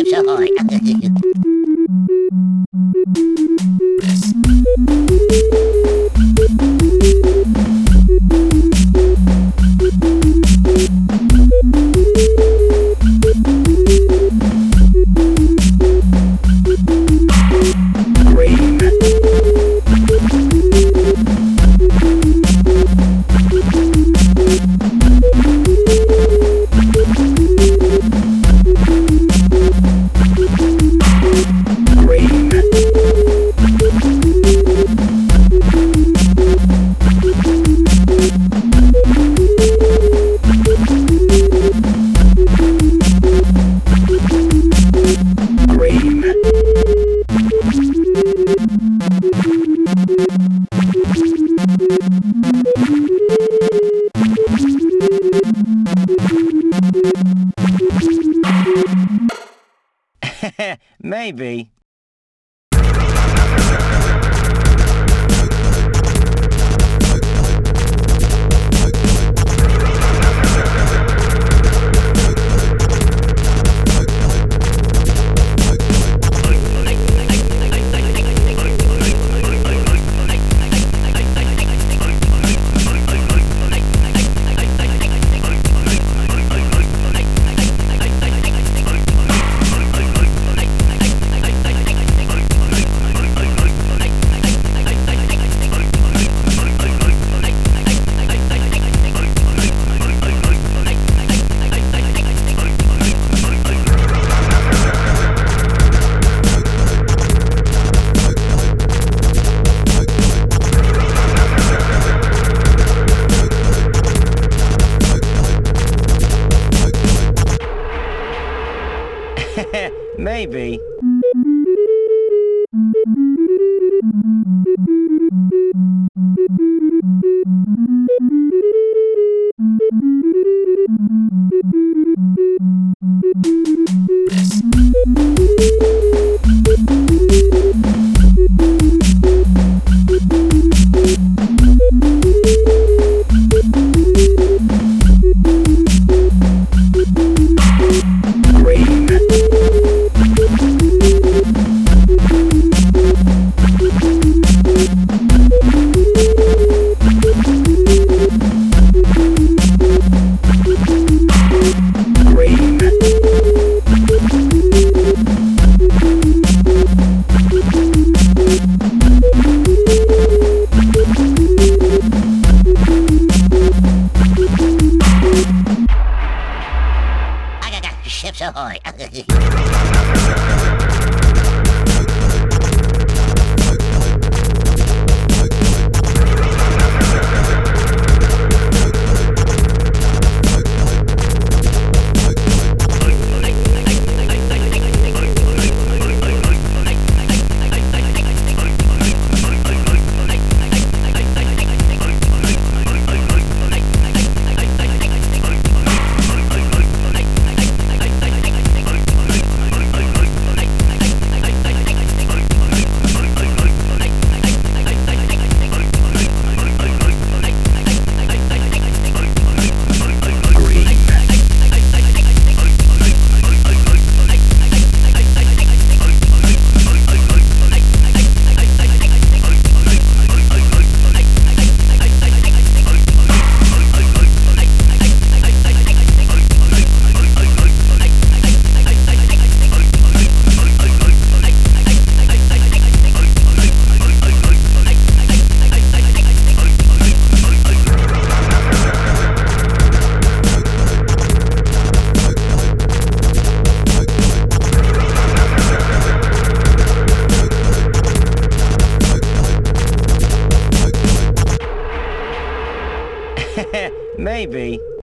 Enjoy. Maybe. Maybe. ơi